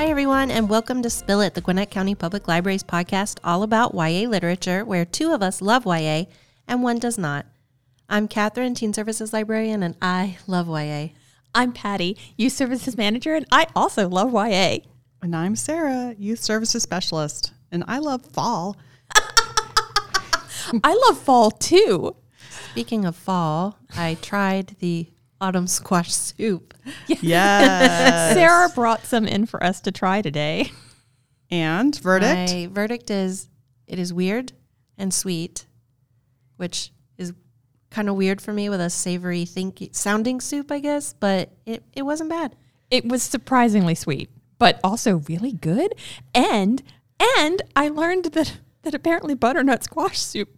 Hi, everyone, and welcome to Spill It, the Gwinnett County Public Library's podcast all about YA literature, where two of us love YA and one does not. I'm Catherine, Teen Services Librarian, and I love YA. I'm Patty, Youth Services Manager, and I also love YA. And I'm Sarah, Youth Services Specialist, and I love fall. I love fall too. Speaking of fall, I tried the autumn squash soup. Yes. Sarah brought some in for us to try today. and verdict? My verdict is it is weird and sweet, which is kind of weird for me with a savory think sounding soup, I guess, but it, it wasn't bad. It was surprisingly sweet, but also really good. And and I learned that that apparently butternut squash soup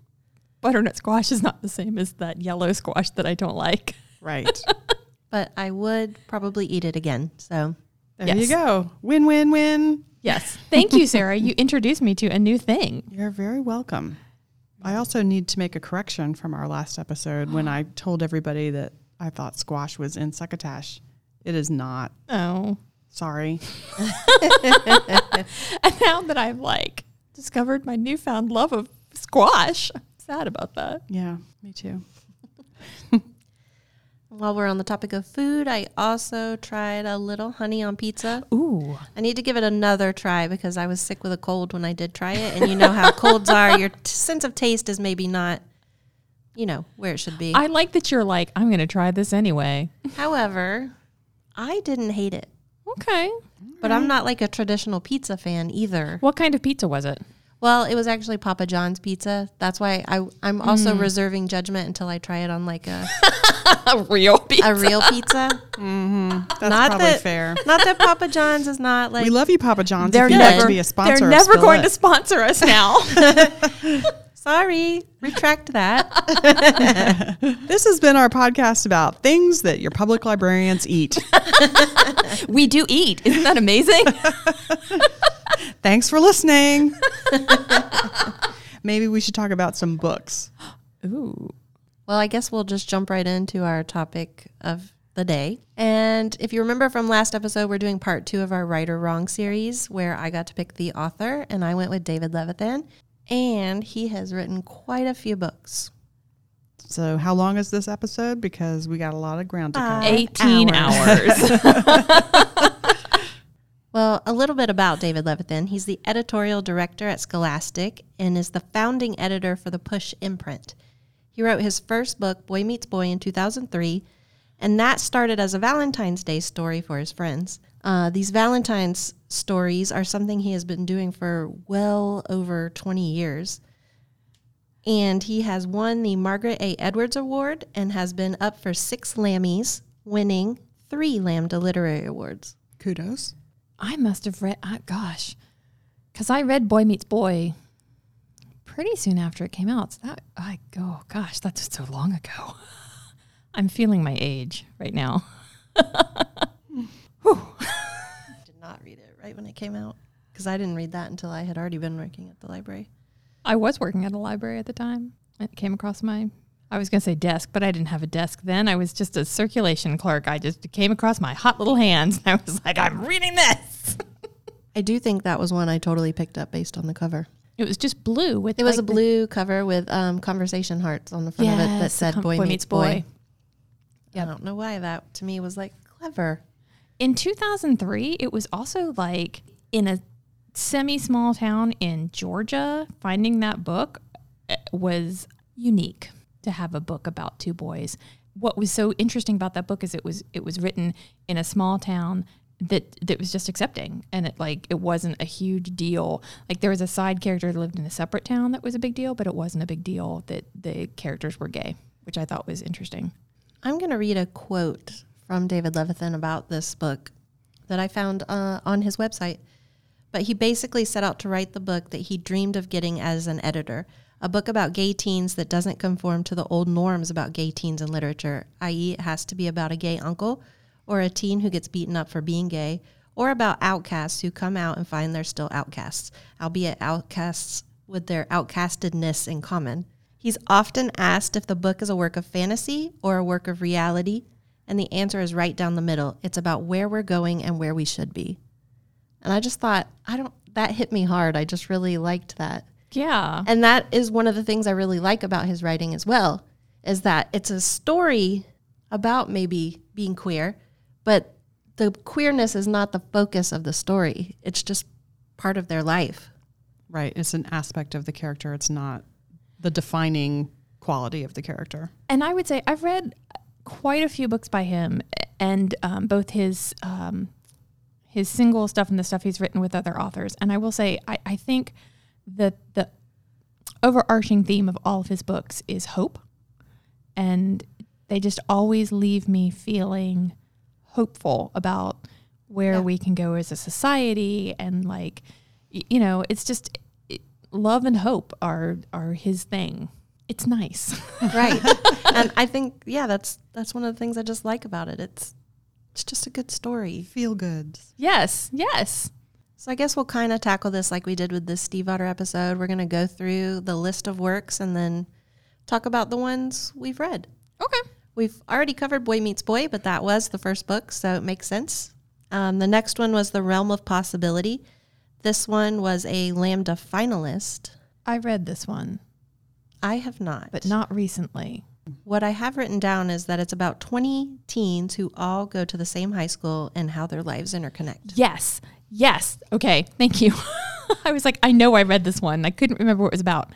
butternut squash is not the same as that yellow squash that I don't like. Right. But I would probably eat it again. So There Yes. you go. Win, win, win. Yes. Thank you, Sarah. You introduced me to a new thing. You're very welcome. I also need to make a correction from our last episode when I told everybody that I thought squash was in succotash. It is not. Oh. Sorry. And now that I've like discovered my newfound love of squash, I'm sad about that. Yeah, me too. While we're on the topic of food, I also tried a little honey on pizza. Ooh. I need to give it another try because I was sick with a cold when I did try it. And you know how colds are. Your t- sense of taste is maybe not, you know, where it should be. I like that you're like, I'm going to try this anyway. However, I didn't hate it. Okay. But I'm not like a traditional pizza fan either. What kind of pizza was it? Well, it was actually Papa John's pizza. That's why I, I'm also mm. reserving judgment until I try it on like a, A real pizza. a real pizza. Mm-hmm. That's Not probably that- fair. Not that Papa John's is not like We love you, Papa John's. They're if you'd never- like to be a sponsor. They're never going It. to sponsor us now. sorry, retract that. This has been our podcast about things that your public librarians eat. we do eat. Isn't that amazing? Thanks for listening. Maybe we should talk about some books. Ooh. Well, I guess we'll just jump right into our topic of the day. And if you remember from last episode, we're doing part two of our Right or Wrong series where I got to pick the author and I went with David Levithan. And he has written quite a few books. So, how long is this episode? Because we got a lot of ground to cover. 18 hours. Well, a little bit about David Levithan. He's the editorial director at Scholastic and is the founding editor for the Push imprint. He wrote his first book, Boy Meets Boy, in 2003, and that started as a Valentine's Day story for his friends. Uh, these Valentine's stories are something he has been doing for well over 20 years. And he has won the Margaret A. Edwards Award and has been up for six Lammys, winning three Lambda Literary Awards. Kudos. I must have read, uh, gosh, because I read Boy Meets Boy pretty soon after it came out. So that, I, oh gosh, that's so long ago. I'm feeling my age right now. I did not read it right when it came out because I didn't read that until I had already been working at the library. I was working at a library at the time. It came across my, I was going to say desk, but I didn't have a desk then. I was just a circulation clerk. I just came across my hot little hands and I was like, I'm reading this. I do think that was one I totally picked up based on the cover. It was just blue with It was like a blue cover with um, conversation hearts on the front of it that said com- "Boy, meets boy." yeah I don't know why that to me was like clever. In 2003, it was also like in a semi small town in Georgia, finding that book eh, was unique to have a book about two boys. What was so interesting about that book is it was it was written in a small town that that was just accepting and it like it wasn't a huge deal. Like there was a side character that lived in a separate town that was a big deal, but it wasn't a big deal that the characters were gay, which I thought was interesting. I'm going to read a quote from David Levithan about this book that I found uh, on his website. But he basically set out to write the book that he dreamed of getting as an editor a book about gay teens that doesn't conform to the old norms about gay teens in literature, i.e., it has to be about a gay uncle or a teen who gets beaten up for being gay, or about outcasts who come out and find they're still outcasts, albeit outcasts with their outcastedness in common. He's often asked if the book is a work of fantasy or a work of reality, and the answer is right down the middle. It's about where we're going and where we should be. And I just thought, I don't, that hit me hard. I just really liked that. Yeah. And that is one of the things I really like about his writing as well, is that it's a story about maybe being queer, but the queerness is not the focus of the story. It's just part of their life. Right. It's an aspect of the character. It's not the defining quality of the character. And I would say I've read quite a few books by him, and um, both his um, his single stuff and the stuff he's written with other authors. And I will say, I, I think that the overarching theme of all of his books is hope, and they just always leave me feeling hopeful about where Yeah. we can go as a society, and like, you know, it's just it, love and hope are are his thing. It's nice. Right. and I think, yeah, that's that's one of the things I just like about it. It's it's just a good story. Feel good. Yes, yes. So I guess we'll kind of tackle this like we did with the Steve Otter episode. We're going to go through the list of works and then talk about the ones we've read. Okay. We've already covered Boy Meets Boy, but that was the first book, so it makes sense. Um, the next one was The Realm of Possibility. This one was a Lambda finalist. I read this one, I have not. but not recently. what I have written down is that it's about 20 teens who all go to the same high school and how their lives interconnect. Yes. Yes. Okay. Thank you. I was like, I know I read this one. I couldn't remember what it was about.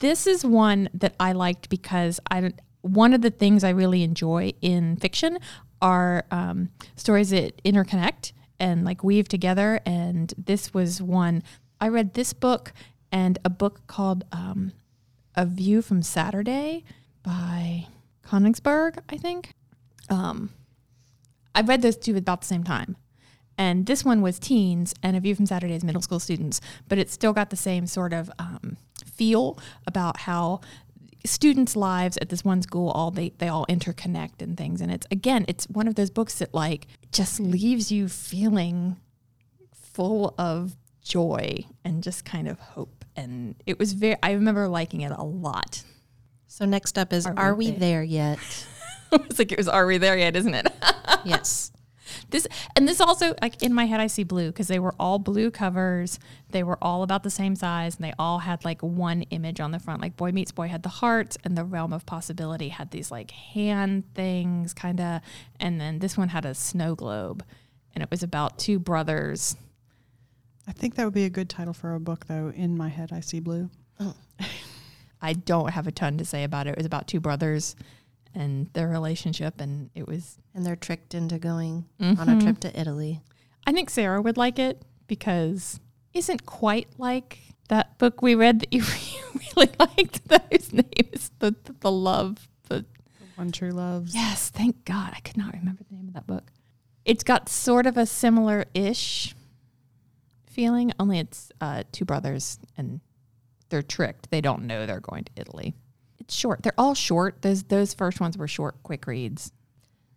This is one that I liked because I one of the things I really enjoy in fiction are um, stories that interconnect and like weave together. And this was one I read this book and a book called um, A View from Saturday by Konigsburg, I think. Um, I read those two about the same time. And this one was teens, and A View from Saturday is middle school students, but it still got the same sort of um, feel about how students' lives at this one school all they, they all interconnect and things. And it's again, it's one of those books that like just leaves you feeling full of joy and just kind of hope. And it was very I remember liking it a lot. So next up is Are Are, we We there? There Yet? it's like it was are we there yet, isn't it? yes. This and this also like in my head I see blue because they were all blue covers. They were all about the same size and they all had like one image on the front. Like Boy Meets Boy had the heart and the Realm of Possibility had these like hand things kind of and then this one had a snow globe and it was about two brothers. I think that would be a good title for a book, though. In my head, I see blue. I don't have a ton to say about it. It was about two brothers and their relationship and it was And they're tricked into going on a trip to Italy. I think Sarah would like it because isn't quite like that book we read that you really liked. That whose name is the, the the love. The One True Loves. yes, thank God I could not remember the name of that book. It's got sort of a similar ish feeling, only it's uh, two brothers and they're tricked. They don't know they're going to Italy. It's short. They're all short. Those those first ones were short, quick reads.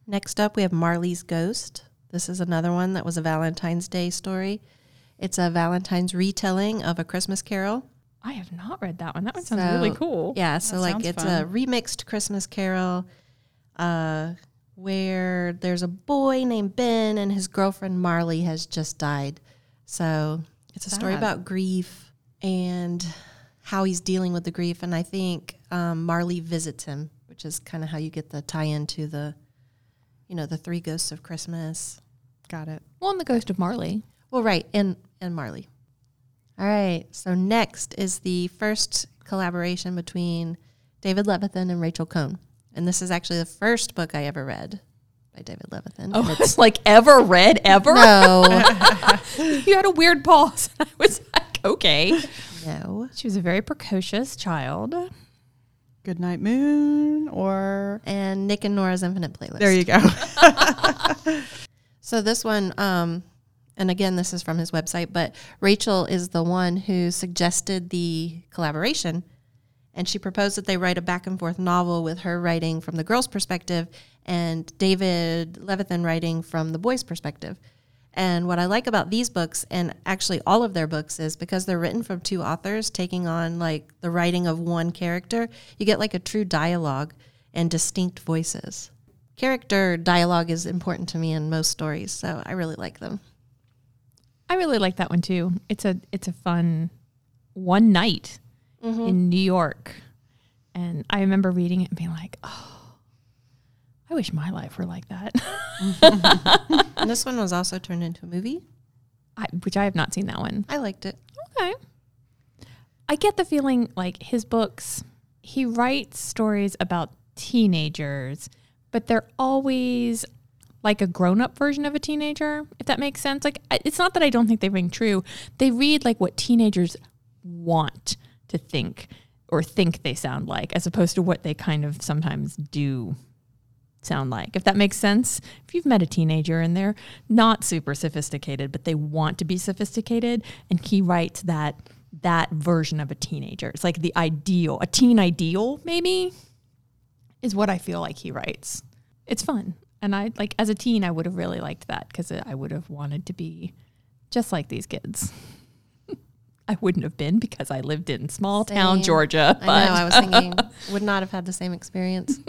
Next up, we have Marley's Ghost. This is another one that was a Valentine's Day story. It's a Valentine's retelling of A Christmas Carol. I have not read that one. That one sounds really cool. Yeah, so That like it's fun. a remixed Christmas Carol uh, where there's a boy named Ben and his girlfriend Marley has just died. So it's a story about grief and how he's dealing with the grief. And I think um, Marley visits him, which is kind of how you get the tie into the, you know, the three ghosts of Christmas. Got it. Well, and the Ghost of Marley. Well, right, and and Marley. All right. So next is the first collaboration between David Levithan and Rachel Cohn, and this is actually the first book I ever read by David Levithan. Oh, And it's like ever read ever. no, You had a weird pause. I was like, okay. no, She was a very precocious child. Good Night Moon, or and Nick and Nora's Infinite Playlist. there you go. So this one, um, and again, this is from his website, but Rachel is the one who suggested the collaboration, and she proposed that they write a back and forth novel with her writing from the girl's perspective and David Levithan writing from the boy's perspective. And what I like about these books, and actually all of their books, is because they're written from two authors taking on like the writing of one character, you get like a true dialogue and distinct voices. Character dialogue is important to me in most stories, so I really like them. I really like that one too. It's a it's a fun one night mm-hmm. in New York. And I remember reading it and being like, "Oh, I wish my life were like that." Mm-hmm. And this one was also turned into a movie. I, which I have not seen that one. I liked it. Okay. I get the feeling like his books, he writes stories about teenagers, but they're always like a grown up version of a teenager, if that makes sense. Like, it's not that I don't think they ring true. They read like what teenagers want to think or think they sound like, as opposed to what they kind of sometimes do sound like. If that makes sense. If you've met a teenager and they're not super sophisticated, but they want to be sophisticated, and he writes that that version of a teenager. It's like the ideal, a teen ideal, maybe, is what I feel like he writes. It's fun. And I like as a teen, I would have really liked that because I would have wanted to be just like these kids. I wouldn't have been because I lived in small town Georgia. But I know. I was thinking would not have had the same experience.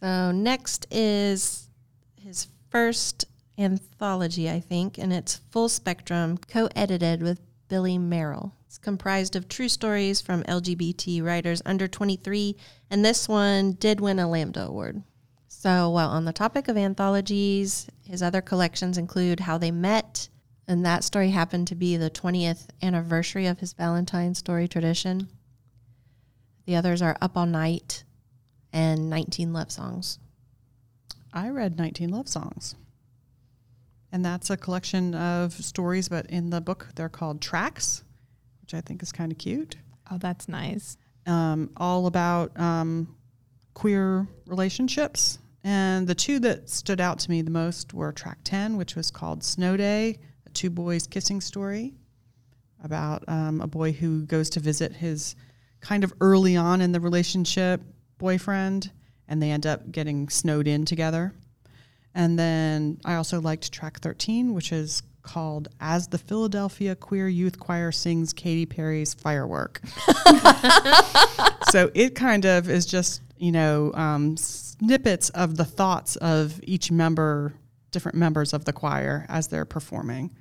So next is his first anthology, I think, and it's Full Spectrum, co-edited with Billy Merrell. It's comprised of true stories from LGBT writers under 23, and this one did win a Lambda Award. So, while on the topic of anthologies, his other collections include How They Met, and that story happened to be the 20th anniversary of his Valentine story tradition. The others are Up All Night and 19 Love Songs. I read 19 Love Songs. And that's a collection of stories, but in the book they're called tracks, which I think is kind of cute. oh, that's nice. Um, all about um, queer relationships. And the two that stood out to me the most were track 10, which was called Snow Day, a two boys kissing story about um, a boy who goes to visit his kind of early on in the relationship boyfriend, and they end up getting snowed in together. And then I also liked track 13, which is called As the Philadelphia Queer Youth Choir Sings Katy Perry's Firework. so it kind of is just, you know, um, snippets of the thoughts of each member, different members of the choir as they're performing.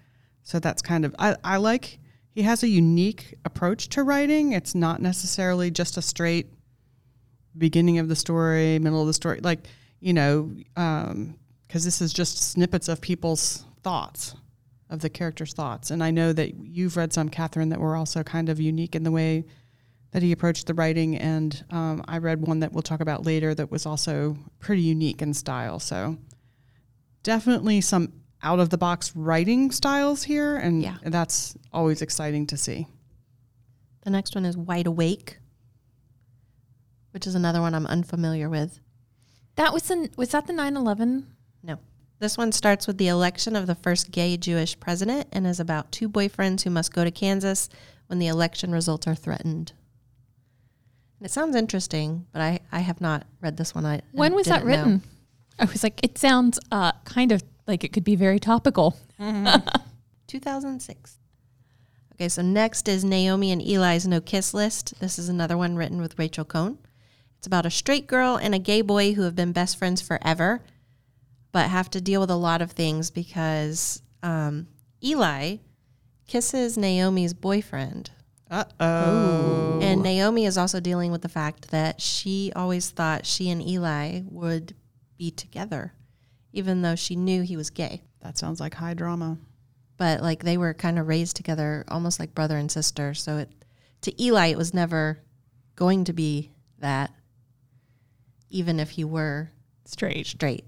So that's kind of, I, I like, he has a unique approach to writing. It's not necessarily just a straight beginning of the story, middle of the story, like, you know, because this is just snippets of people's thoughts, of the characters' thoughts. And I know that you've read some, Catherine, that were also kind of unique in the way that he approached the writing. And um, I read one that we'll talk about later that was also pretty unique in style. So definitely some out of the box writing styles here. And Yeah. that's always exciting to see. The next one is Wide Awake, which is another one I'm unfamiliar with. That was the was that the 9/11? No. This one starts with the election of the first gay Jewish president and is about two boyfriends who must go to Kansas when the election results are threatened. And it sounds interesting, but I, I have not read this one. I When was that didn't know. written? I was like, it sounds uh, kind of like it could be very topical. 2006. Okay, so next is Naomi and Eli's No Kiss List. This is another one written with Rachel Cohn. It's about a straight girl and a gay boy who have been best friends forever, but have to deal with a lot of things because um, Eli kisses Naomi's boyfriend. Uh oh. And Naomi is also dealing with the fact that she always thought she and Eli would be together, even though she knew he was gay That sounds like high drama. but like they were kind of raised together almost like brother and sister so it to eli it was never going to be that even if he were Straight. straight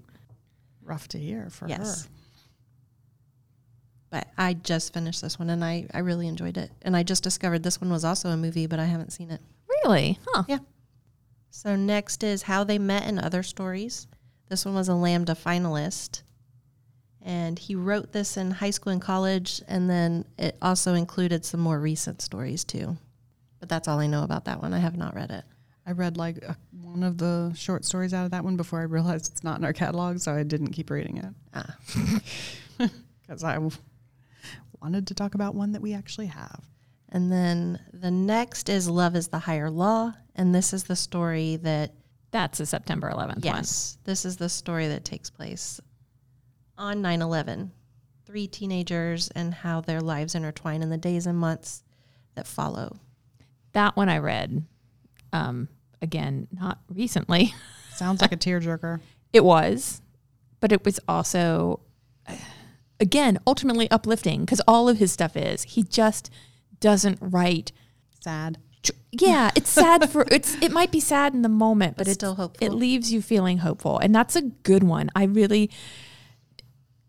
Rough to hear for yes her. but i just finished this one and I, I really enjoyed it and i just discovered this one was also a movie but i haven't seen it Really? Huh. Yeah. so next is how they met and other stories this one was a lambda finalist and he wrote this in high school and college and then it also included some more recent stories too but that's all i know about that one i have not read it I read like a, one of the short stories out of that one before I realized it's not in our catalog, so I didn't keep reading it ah, because I w- wanted to talk about one that we actually have. and then the next is love is the higher law and this is the story that That's a September 11th one. yes this is the story that takes place on 9-11 three teenagers and how their lives intertwine in the days and months that follow. That one I read. Um, again, not recently. Sounds like a tearjerker. It was, but it was also, again, ultimately uplifting because all of his stuff is. He just doesn't write. Sad. Yeah, it's sad for it's. It might be sad in the moment, but, But it's still hopeful. It leaves you feeling hopeful, and that's a good one. I really.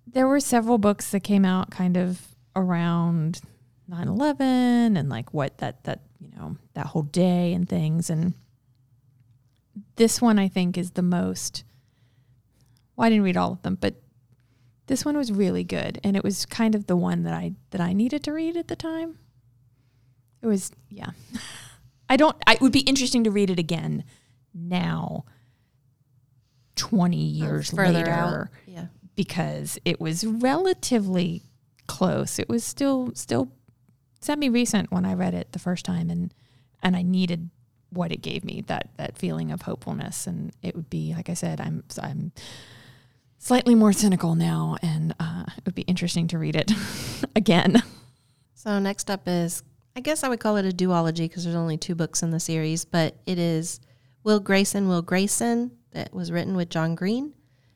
There were several books that came out kind of around 9-11 and like what that that you know that whole day and things and this one I think is the most well, I didn't read all of them, but this one was really good and it was kind of the one that I that I needed to read at the time. It was yeah. I don't I, it would be interesting to read it again now 20 years later out. Yeah. because it was relatively close. It was still still semi recent when I read it the first time and and I needed what it gave me that that feeling of hopefulness and it would be like I said I'm I'm slightly more cynical now and uh, it would be interesting to read it again. So next up is, I guess I would call it a duology because there's only two books in the series, but it is Will Grayson, Will Grayson that was written with John Green,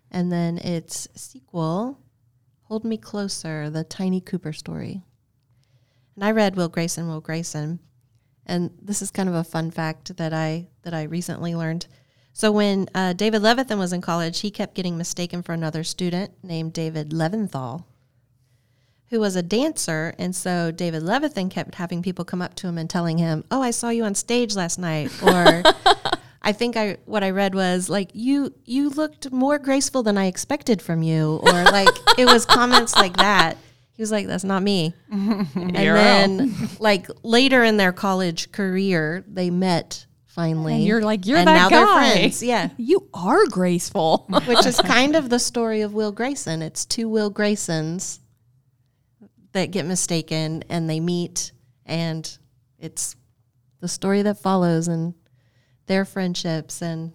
and then its sequel, Hold Me Closer, the Tiny Cooper story. And I read Will Grayson, Will Grayson, and this is kind of a fun fact that I that I recently learned. So when uh, David Levithan was in college, he kept getting mistaken for another student named David Leventhal who was a dancer. And so David Levithan kept having people come up to him and telling him, Oh, I saw you on stage last night. Or I think I what I read was like you you looked more graceful than I expected from you. Or like it was comments like that. He was like, That's not me. and then like later in their college career, they met finally. And you're like, "You're and that now they're guy." friends. Yeah. You are graceful. Which is kind of the story of Will Grayson. It's two Will Graysons that get mistaken and they meet, and it's the story that follows and their friendships. And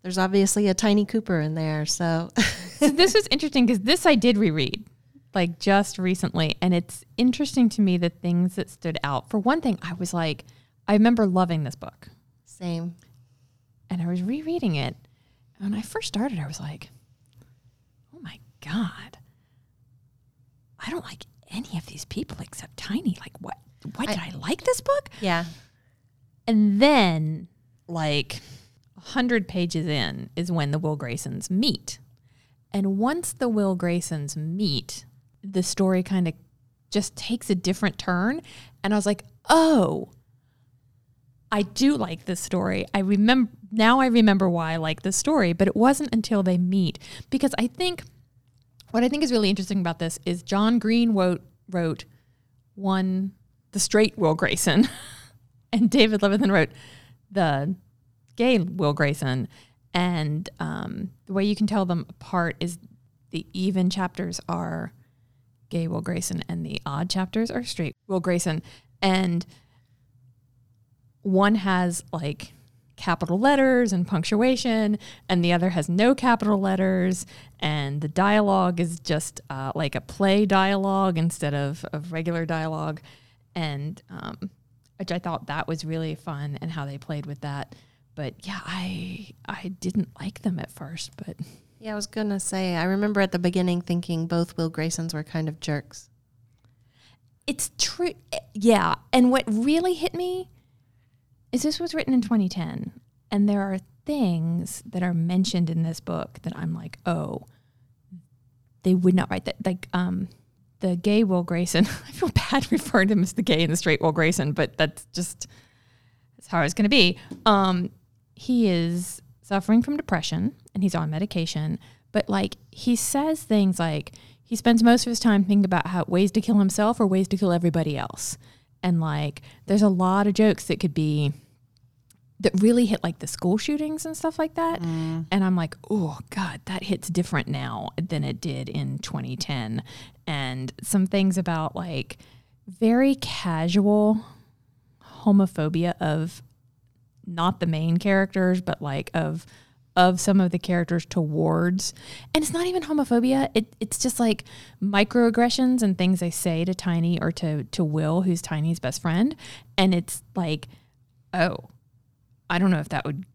there's obviously a Tiny Cooper in there. So, So this was interesting because this I did reread like just recently, and it's interesting to me the things that stood out. For one thing, I was like, I remember loving this book, same. and I was rereading it. And when I first started, I was like, oh my god, I don't like any of these people except Tiny. Like, what? Why did I like this book? Yeah. And then, like a hundred pages in, is when the Will Graysons meet. And once the Will Graysons meet, the story kind of just takes a different turn. And I was like, oh, I do like this story. I remember now I remember why I like this story, but it wasn't until they meet because I think what I think is really interesting about this is John Green wrote wrote one the straight Will Grayson and David Levithan wrote the gay Will Grayson. And um, the way you can tell them apart is the even chapters are gay Will Grayson and the odd chapters are straight Will Grayson. And one has like capital letters and punctuation, and the other has no capital letters. And the dialogue is just uh, like a play dialogue instead of, of regular dialogue. And um, which I thought that was really fun and how they played with that. But yeah, I I didn't like them at first, but Yeah, I was going to say, I remember at the beginning thinking both Will Graysons were kind of jerks. it's true. Yeah, and what really hit me is this was written in 2010, and there are things that are mentioned in this book that I'm like, oh, they would not write that. Like um, the gay Will Grayson. I feel bad referring to him as the gay and the straight Will Grayson, but that's just that's how it's going to be. Um, he is suffering from depression and he's on medication, but like he says things like he spends most of his time thinking about how ways to kill himself or ways to kill everybody else. And like there's a lot of jokes that could be that really hit like the school shootings and stuff like that. Mm. And I'm like, oh God, that hits different now than it did in 2010. And some things about like very casual homophobia of not the main characters, but like of of some of the characters towards. And it's not even homophobia. It, it's just like microaggressions and things they say to tiny or to to will who's tiny's best friend. And it's like oh i don't know if that would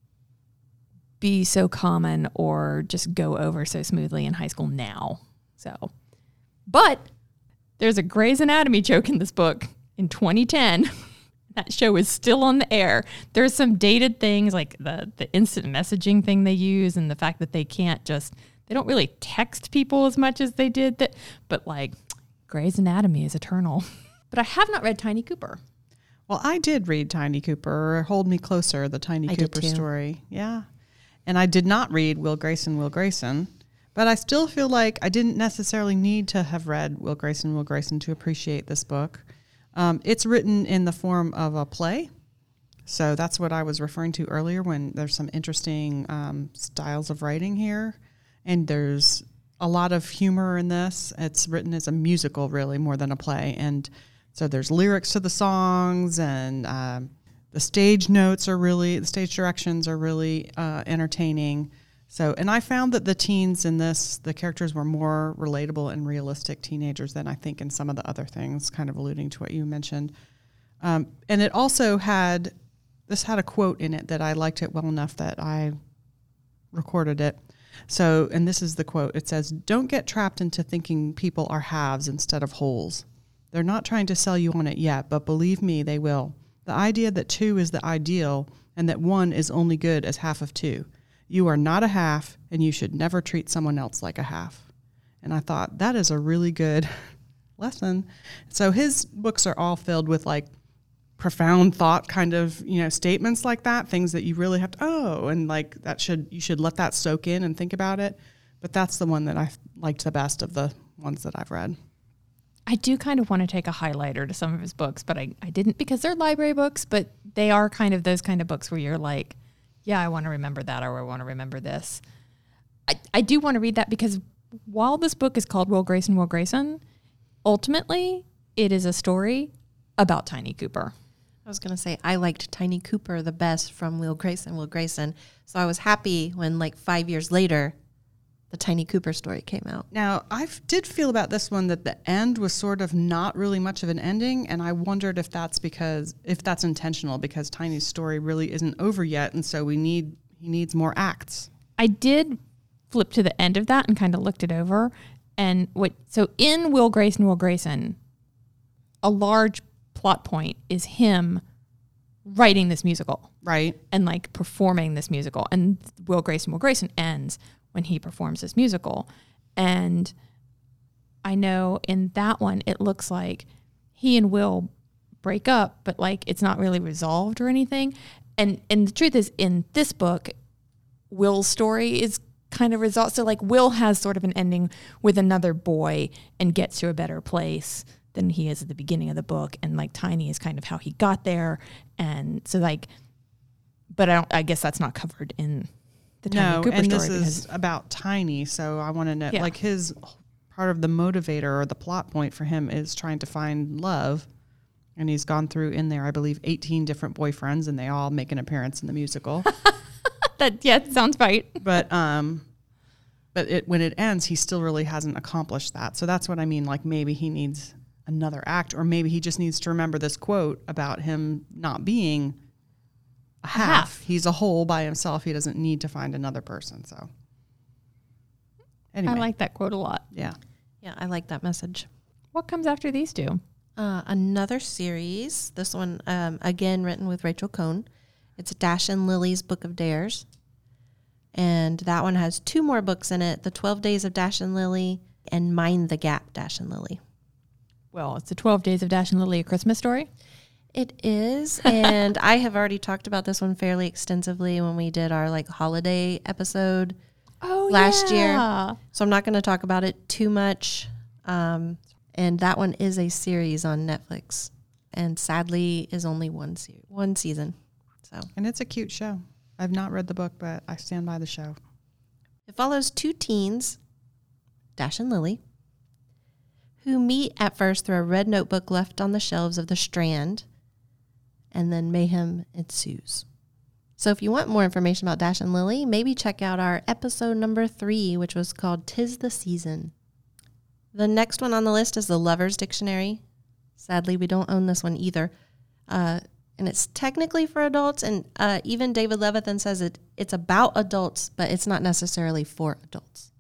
be so common or just go over so smoothly in high school now. So but there's a Grey's Anatomy joke in this book in 2010 that show is still on the air. There's some dated things like the the instant messaging thing they use and the fact that they can't just they don't really text people as much as they did that but like Grey's Anatomy is eternal. But I have not read Tiny Cooper. Well, I did read Tiny Cooper, Hold Me Closer, the Tiny I Cooper story. Yeah. And I did not read Will Grayson, Will Grayson, but I still feel like I didn't necessarily need to have read Will Grayson, Will Grayson to appreciate this book. Um, it's written in the form of a play. So that's what I was referring to earlier when there's some interesting um, styles of writing here. And there's a lot of humor in this. It's written as a musical, really, more than a play. And so there's lyrics to the songs, and um, the stage notes are really, the stage directions are really uh, entertaining. So, and I found that the teens in this, the characters were more relatable and realistic teenagers than I think in some of the other things, kind of alluding to what you mentioned. Um, and it also had, this had a quote in it that I liked it well enough that I recorded it. So, and this is the quote it says, Don't get trapped into thinking people are halves instead of wholes. They're not trying to sell you on it yet, but believe me, they will. The idea that two is the ideal and that one is only good as half of two. You are not a half, and you should never treat someone else like a half. And I thought that is a really good lesson. So his books are all filled with like profound thought kind of, you know, statements like that, things that you really have to oh, and like that should you should let that soak in and think about it. But that's the one that I liked the best of the ones that I've read. I do kind of want to take a highlighter to some of his books, but I, I didn't because they're library books, but they are kind of those kind of books where you're like, yeah, I want to remember that or I want to remember this. I, I do want to read that because while this book is called Will Grayson, Will Grayson, ultimately it is a story about Tiny Cooper. I was going to say I liked Tiny Cooper the best from Will Grayson, Will Grayson. So I was happy when, like, five years later, the Tiny Cooper story came out. Now, I did feel about this one that the end was sort of not really much of an ending, and I wondered if that's because if that's intentional because Tiny's story really isn't over yet, and so we need he needs more acts. I did flip to the end of that and kind of looked it over. And what so in Will Grayson, Will Grayson, a large plot point is him writing this musical Right? and like performing this musical. And Will Grayson, Will Grayson ends when he performs this musical. And I know in that one, it looks like he and Will break up, but like it's not really resolved or anything. And and the truth is, in this book, Will's story is kind of resolved. So like Will has sort of an ending with another boy and gets to a better place than he is at the beginning of the book. And like Tiny is kind of how he got there. And so like, but I don't. I guess that's not covered in the Tiny no, Cooper and story this is about Tiny, so I want to know Yeah. like his part of the motivator or the plot point for him is trying to find love. And he's gone through in there, I believe, 18 different boyfriends, and they all make an appearance in the musical. that. Yeah, sounds right. but um but it when it ends he still really hasn't accomplished that so that's what i mean like maybe he needs another act or maybe he just needs to remember this quote about him not being a half, half. he's a whole by himself he doesn't need to find another person so anyway I like that quote a lot. yeah Yeah, I like that message. What comes after these two? Uh, another series, this one um, again written with Rachel Cohn. It's Dash and Lily's Book of Dares. And that one has two more books in it The 12 Days of Dash and Lily and Mind the Gap, Dash and Lily. Well, it's the Twelve Days of Dash and Lily, a Christmas story. It is. And I have already talked about this one fairly extensively when we did our like holiday episode. Oh, Last year. So I'm not going to talk about it too much. Um, and that one is a series on Netflix, and sadly is only one se- one season. So and it's a cute show i've not read the book but i stand by the show it follows two teens, Dash and Lily, who meet at first through a red notebook left on the shelves of the Strand, and then mayhem ensues. So if you want more information about Dash and Lily, maybe check out our episode number three, which was called Tis the Season. The next one on the list is the Lover's Dictionary. Sadly, we don't own this one either. Uh, and it's technically for adults, and uh, even David Levithan says it, it's about adults, but it's not necessarily for adults.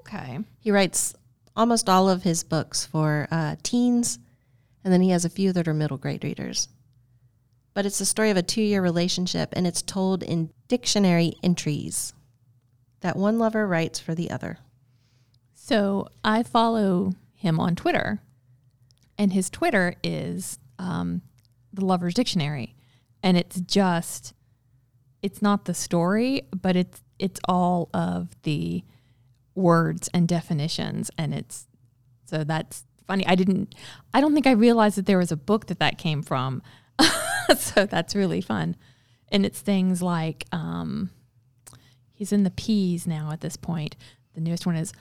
Okay. He writes almost all of his books for uh, teens, and then he has a few that are middle grade readers. But it's the story of a two year relationship, and it's told in dictionary entries that one lover writes for the other. So I follow him on Twitter, and his Twitter is um, the Lover's Dictionary, and it's just it's not the story, but it's it's all of the words and definitions, and it's so that's funny. I didn't, I don't think I realized that there was a book that that came from, so that's really fun, and it's things like um, he's in the P's now at this point. The newest one is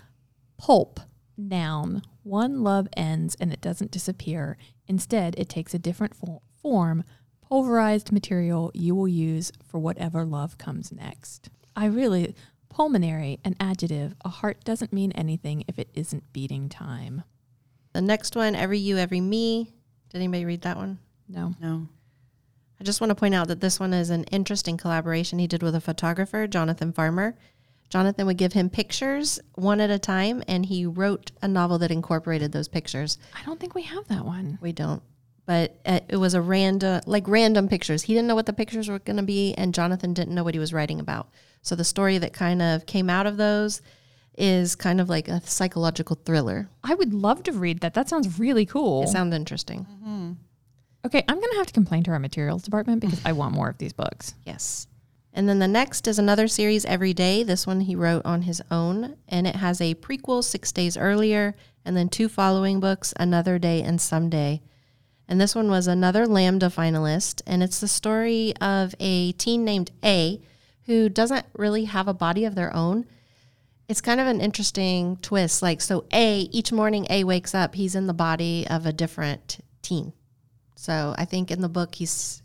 pulp noun one love ends and it doesn't disappear instead it takes a different fo- form pulverized material you will use for whatever love comes next i really pulmonary an adjective a heart doesn't mean anything if it isn't beating time The next one, Every You, Every Me. Did anybody read that one? no No. I just want to point out that this one is an interesting collaboration he did with a photographer, Jonathan Farmer. Jonathan would give him pictures one at a time, and he wrote a novel that incorporated those pictures. i don't think we have that one We don't, but uh, it was a random, like random pictures. He didn't know what the pictures were going to be, and Jonathan didn't know what he was writing about. So the story that kind of came out of those is kind of like a psychological thriller. i would love to read that that sounds really cool It sounds interesting. Okay i'm gonna have to complain to our materials department because i want more of these books Yes. And then the next is another series, Every Day. This one he wrote on his own, and it has a prequel, Six Days Earlier, and then two following books, Another Day and Someday. And this one was another Lambda finalist, and it's the story of a teen named A who doesn't really have a body of their own. It's kind of an interesting twist. Like, so A, each morning A wakes up, he's in the body of a different teen. So I think in the book he's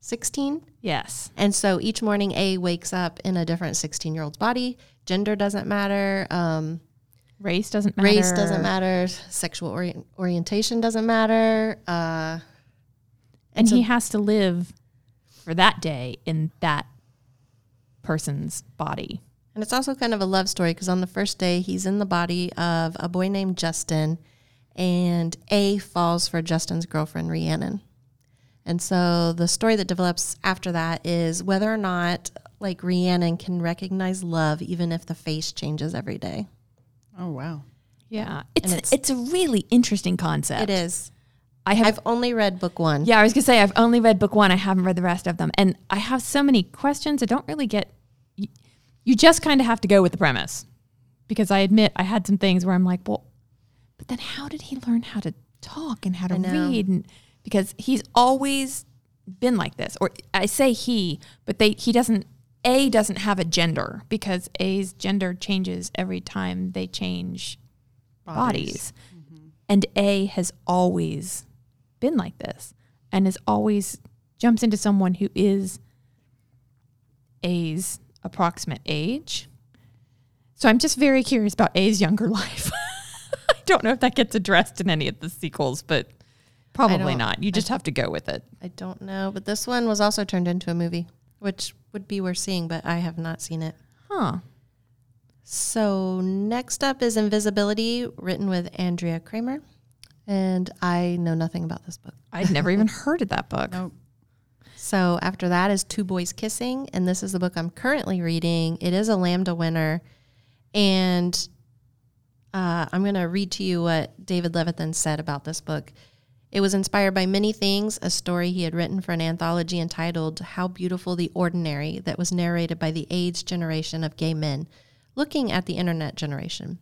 16. yes And so each morning, A wakes up in a different 16 year old's body. Gender doesn't matter. Um, race doesn't matter race doesn't matter. Sexual orient- orientation doesn't matter. Uh, and so- he has to live for that day in that person's body. and it's also kind of a love story because on the first day, he's in the body of a boy named Justin, and A falls for Justin's girlfriend, Rhiannon. And so the story that develops after that is whether or not, like, Rhiannon can recognize love even if the face changes every day. Oh wow. Yeah, it's it's- it's, a really interesting concept. It is. I have. I've only read book one. yeah, I was gonna say I've only read book one. I haven't read the rest of them, and I have so many questions. I don't really get. You, you just kind of have to go with the premise, because I admit I had some things where I'm like, well, but then how did he learn how to talk and how to read? And because he's always been like this, or I say he, but they he doesn't. A doesn't have a gender because A's gender changes every time they change bodies. And A has always been like this and is always jumps into someone who is A's approximate age. So I'm just very curious about A's younger life. I don't know if that gets addressed in any of the sequels, but probably not. You just have to go with it. I don't know, but this one was also turned into a movie, which would be worth seeing, but I have not seen it. Huh. So next up is Invisibility, written with Andrea Cremer, and I know nothing about this book. I'd never even heard of that book. Nope. So after that is Two Boys Kissing, and this is the book I'm currently reading. It is a Lambda winner, and uh, I'm going to read to you what David Levithan said about this book. It was inspired by many things, a story he had written for an anthology entitled How Beautiful the Ordinary, that was narrated by the AIDS generation of gay men, looking at the internet generation.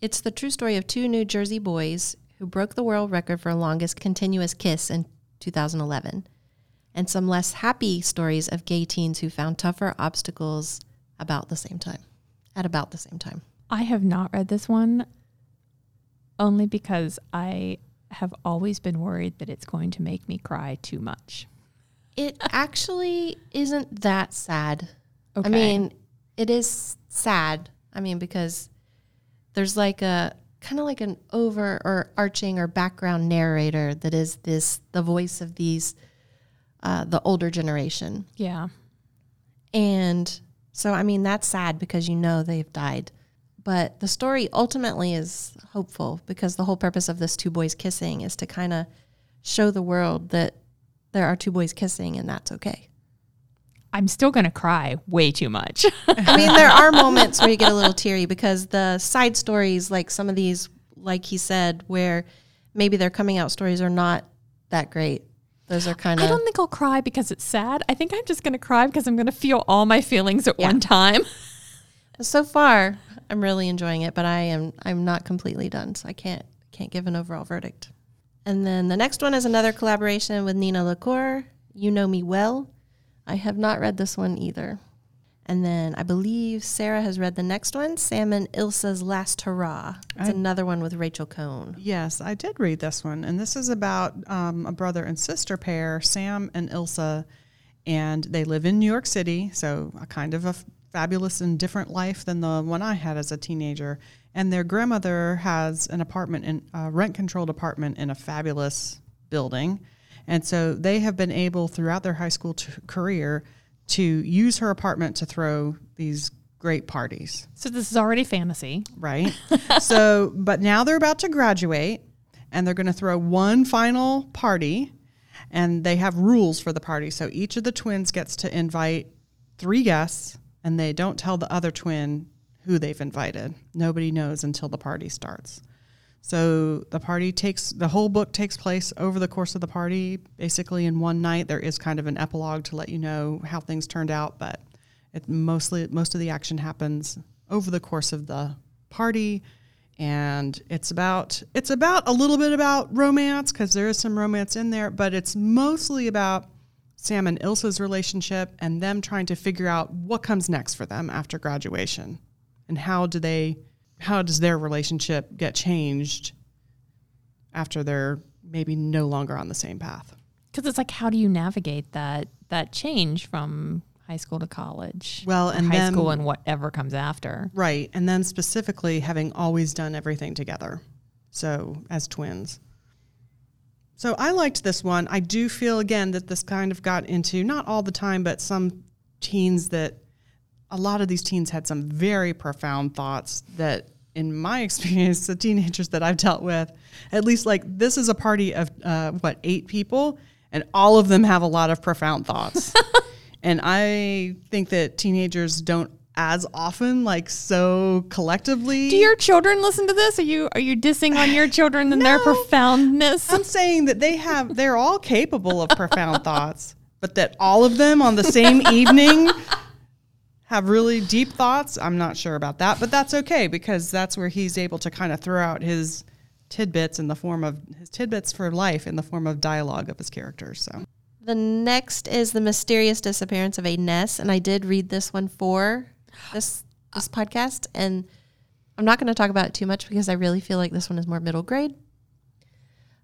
It's the true story of two New Jersey boys who broke the world record for longest continuous kiss in 2011 and some less happy stories of gay teens who found tougher obstacles about the same time, at about the same time. I have not read this one only because I have always been worried that it's going to make me cry too much. It actually isn't that sad. Okay. I mean, it is sad. I mean, because there's like a kind of like an over or arching or background narrator that is this the voice of these uh, the older generation, yeah. and so I mean that's sad because you know they've died, but the story ultimately is hopeful because the whole purpose of this two boys kissing is to kind of show the world that there are two boys kissing and that's okay. I'm still going to cry way too much. I mean, there are moments where you get a little teary because the side stories, like some of these, like he said, where maybe their coming out stories are not that great. Those are kind of. I don't think I'll cry because it's sad. I think I'm just going to cry because I'm going to feel all my feelings at Yeah. one time. so far. I'm really enjoying it, but I am I'm not completely done, so I can't can't give an overall verdict. And then the next one is another collaboration with Nina LaCour. You know me well. I have not read this one either. And then I believe Sarah has read the next one, Sam and Ilsa's Last Hurrah. It's I- another one with Rachel Cohn. Yes, I did read this one, and this is about um, a brother and sister pair, Sam and Ilsa, and they live in New York City, so a kind of a fabulous and different life than the one I had as a teenager. And their grandmother has an apartment in a rent-controlled apartment in a fabulous building, and so they have been able throughout their high school t- career to use her apartment to throw these great parties So this is already fantasy. right? so, but now they're about to graduate and they're going to throw one final party and they have rules for the party. So each of the twins gets to invite three guests and they don't tell the other twin who they've invited. Nobody knows until the party starts. So the party takes the whole book takes place over the course of the party, basically in one night. There is kind of an epilogue to let you know how things turned out, but it mostly most of the action happens over the course of the party, and it's about it's about a little bit about romance because there is some romance in there, but it's mostly about Sam and Ilsa's relationship and them trying to figure out what comes next for them after graduation, and how do they how does their relationship get changed after they're maybe no longer on the same path. Because it's like, how do you navigate that that change from high school to college? Well, and high then- school and whatever comes after. Right. And then specifically having always done everything together. So as twins. So I liked this one. I do feel again that this kind of got into not all the time, but some teens that a lot of these teens had some very profound thoughts that in my experience, the teenagers that I've dealt with, at least like this is a party of uh, what, eight people, and all of them have a lot of profound thoughts. and I think that teenagers don't as often like so collectively. Do your children listen to this? Are you are you dissing on your children and their profoundness? I'm saying that they have they're all capable of profound thoughts, but that all of them on the same evening have really deep thoughts, I'm not sure about that, but that's okay because that's where he's able to kind of throw out his tidbits in the form of his tidbits for life in the form of dialogue of his characters. So The next is the mysterious disappearance of Aidan S., and I did read this one for this this podcast, and I'm not going to talk about it too much because I really feel like this one is more middle grade.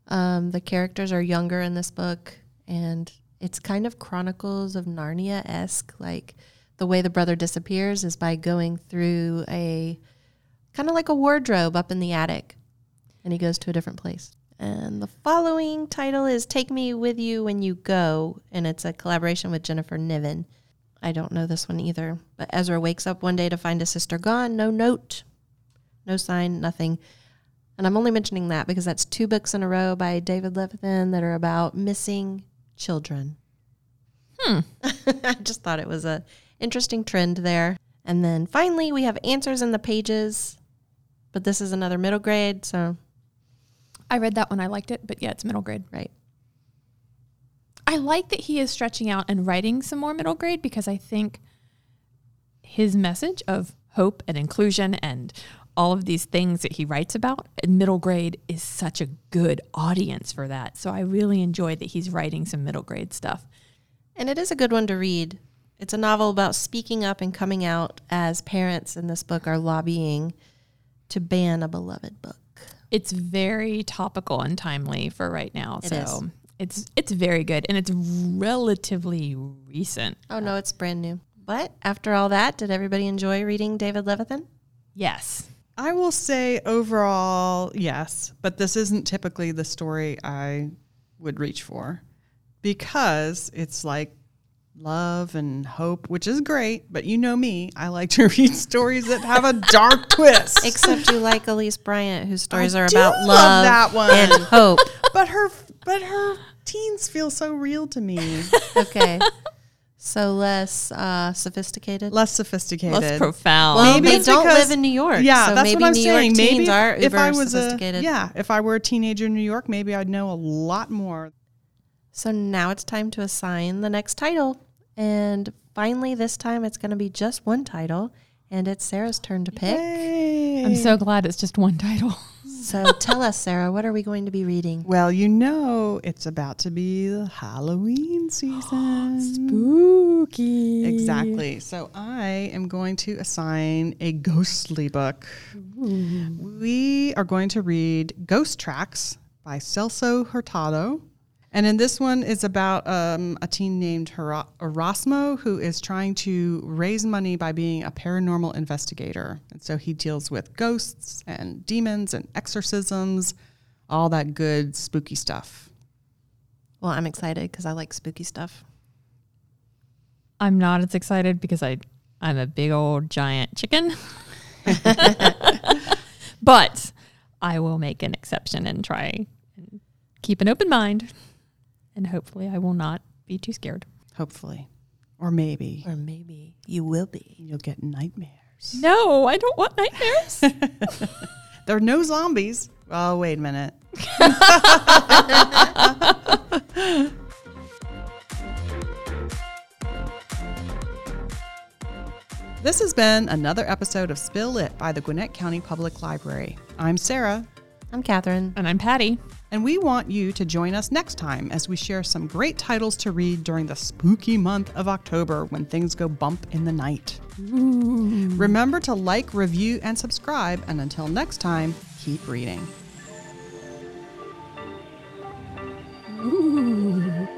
Um, the characters are younger in this book, and it's kind of Chronicles of Narnia esque. Like the way the brother disappears is by going through a kind of like a wardrobe up in the attic, and he goes to a different place. And the following title is Take Me With You When You Go, and it's a collaboration with Jennifer Niven. I don't know this one either. But Ezra wakes up one day to find his sister gone, no note, no sign, nothing. And I'm only mentioning that because that's two books in a row by David Levithan that are about missing children. Hmm. I just thought it was a interesting trend there. And then finally, we have answers in the pages, but this is another middle grade, so I read that one. I liked it, but yeah, it's middle grade. right. I like that he is stretching out and writing some more middle grade because I think his message of hope and inclusion and all of these things that he writes about in middle grade is such a good audience for that. So I really enjoy that he's writing some middle grade stuff. And it is a good one to read. It's a novel about speaking up and coming out as parents in this book are lobbying to ban a beloved book. It's very topical and timely for right now. It so is. It's it's very good and it's relatively recent. Oh no, it's brand new. But after all that, did everybody enjoy reading David Levithan? Yes. I will say overall, yes, but this isn't typically the story I would reach for because it's like love and hope, which is great, but you know me, I like to read stories that have a dark twist. Except you like Elise Bryant, whose stories I are about love love, that one. and hope. but her but her teens feel so real to me. Okay. So less uh, sophisticated. Less sophisticated. Less profound. well, maybe they don't because- live in New York. Yeah, so that's maybe what I'm New saying. York maybe teens are if I was a sophisticated. yeah, if I were a teenager in New York, maybe I'd know a lot more. So now it's time to assign the next title. And finally, this time it's going to be just one title. And it's Sarah's turn to pick. Yay. I'm so glad it's just one title. So tell us, Sarah, what are we going to be reading? Well, you know, it's about to be the Halloween season. Spooky. Exactly. So I am going to assign a ghostly book. We are going to read Ghost Tracks by Celso Hurtado. And in this one is about um, a teen named Hera- Erasmo who is trying to raise money by being a paranormal investigator. And so he deals with ghosts and demons and exorcisms, all that good spooky stuff. Well, I'm excited because I like spooky stuff. I'm not as excited because I I'm a big old giant chicken. but I will make an exception and try and keep an open mind. And hopefully I will not be too scared. Hopefully. Or maybe Or maybe you will be. you'll get nightmares. No, I don't want nightmares. There are no zombies. Oh, wait a minute. this has been another episode of Spill Lit by the Gwinnett County Public Library. I'm Sarah, I'm Catherine. and I'm Patty. And we want you to join us next time as we share some great titles to read during the spooky month of October when things go bump in the night. Ooh. Remember to like, review, and subscribe. And until next time, keep reading. Ooh.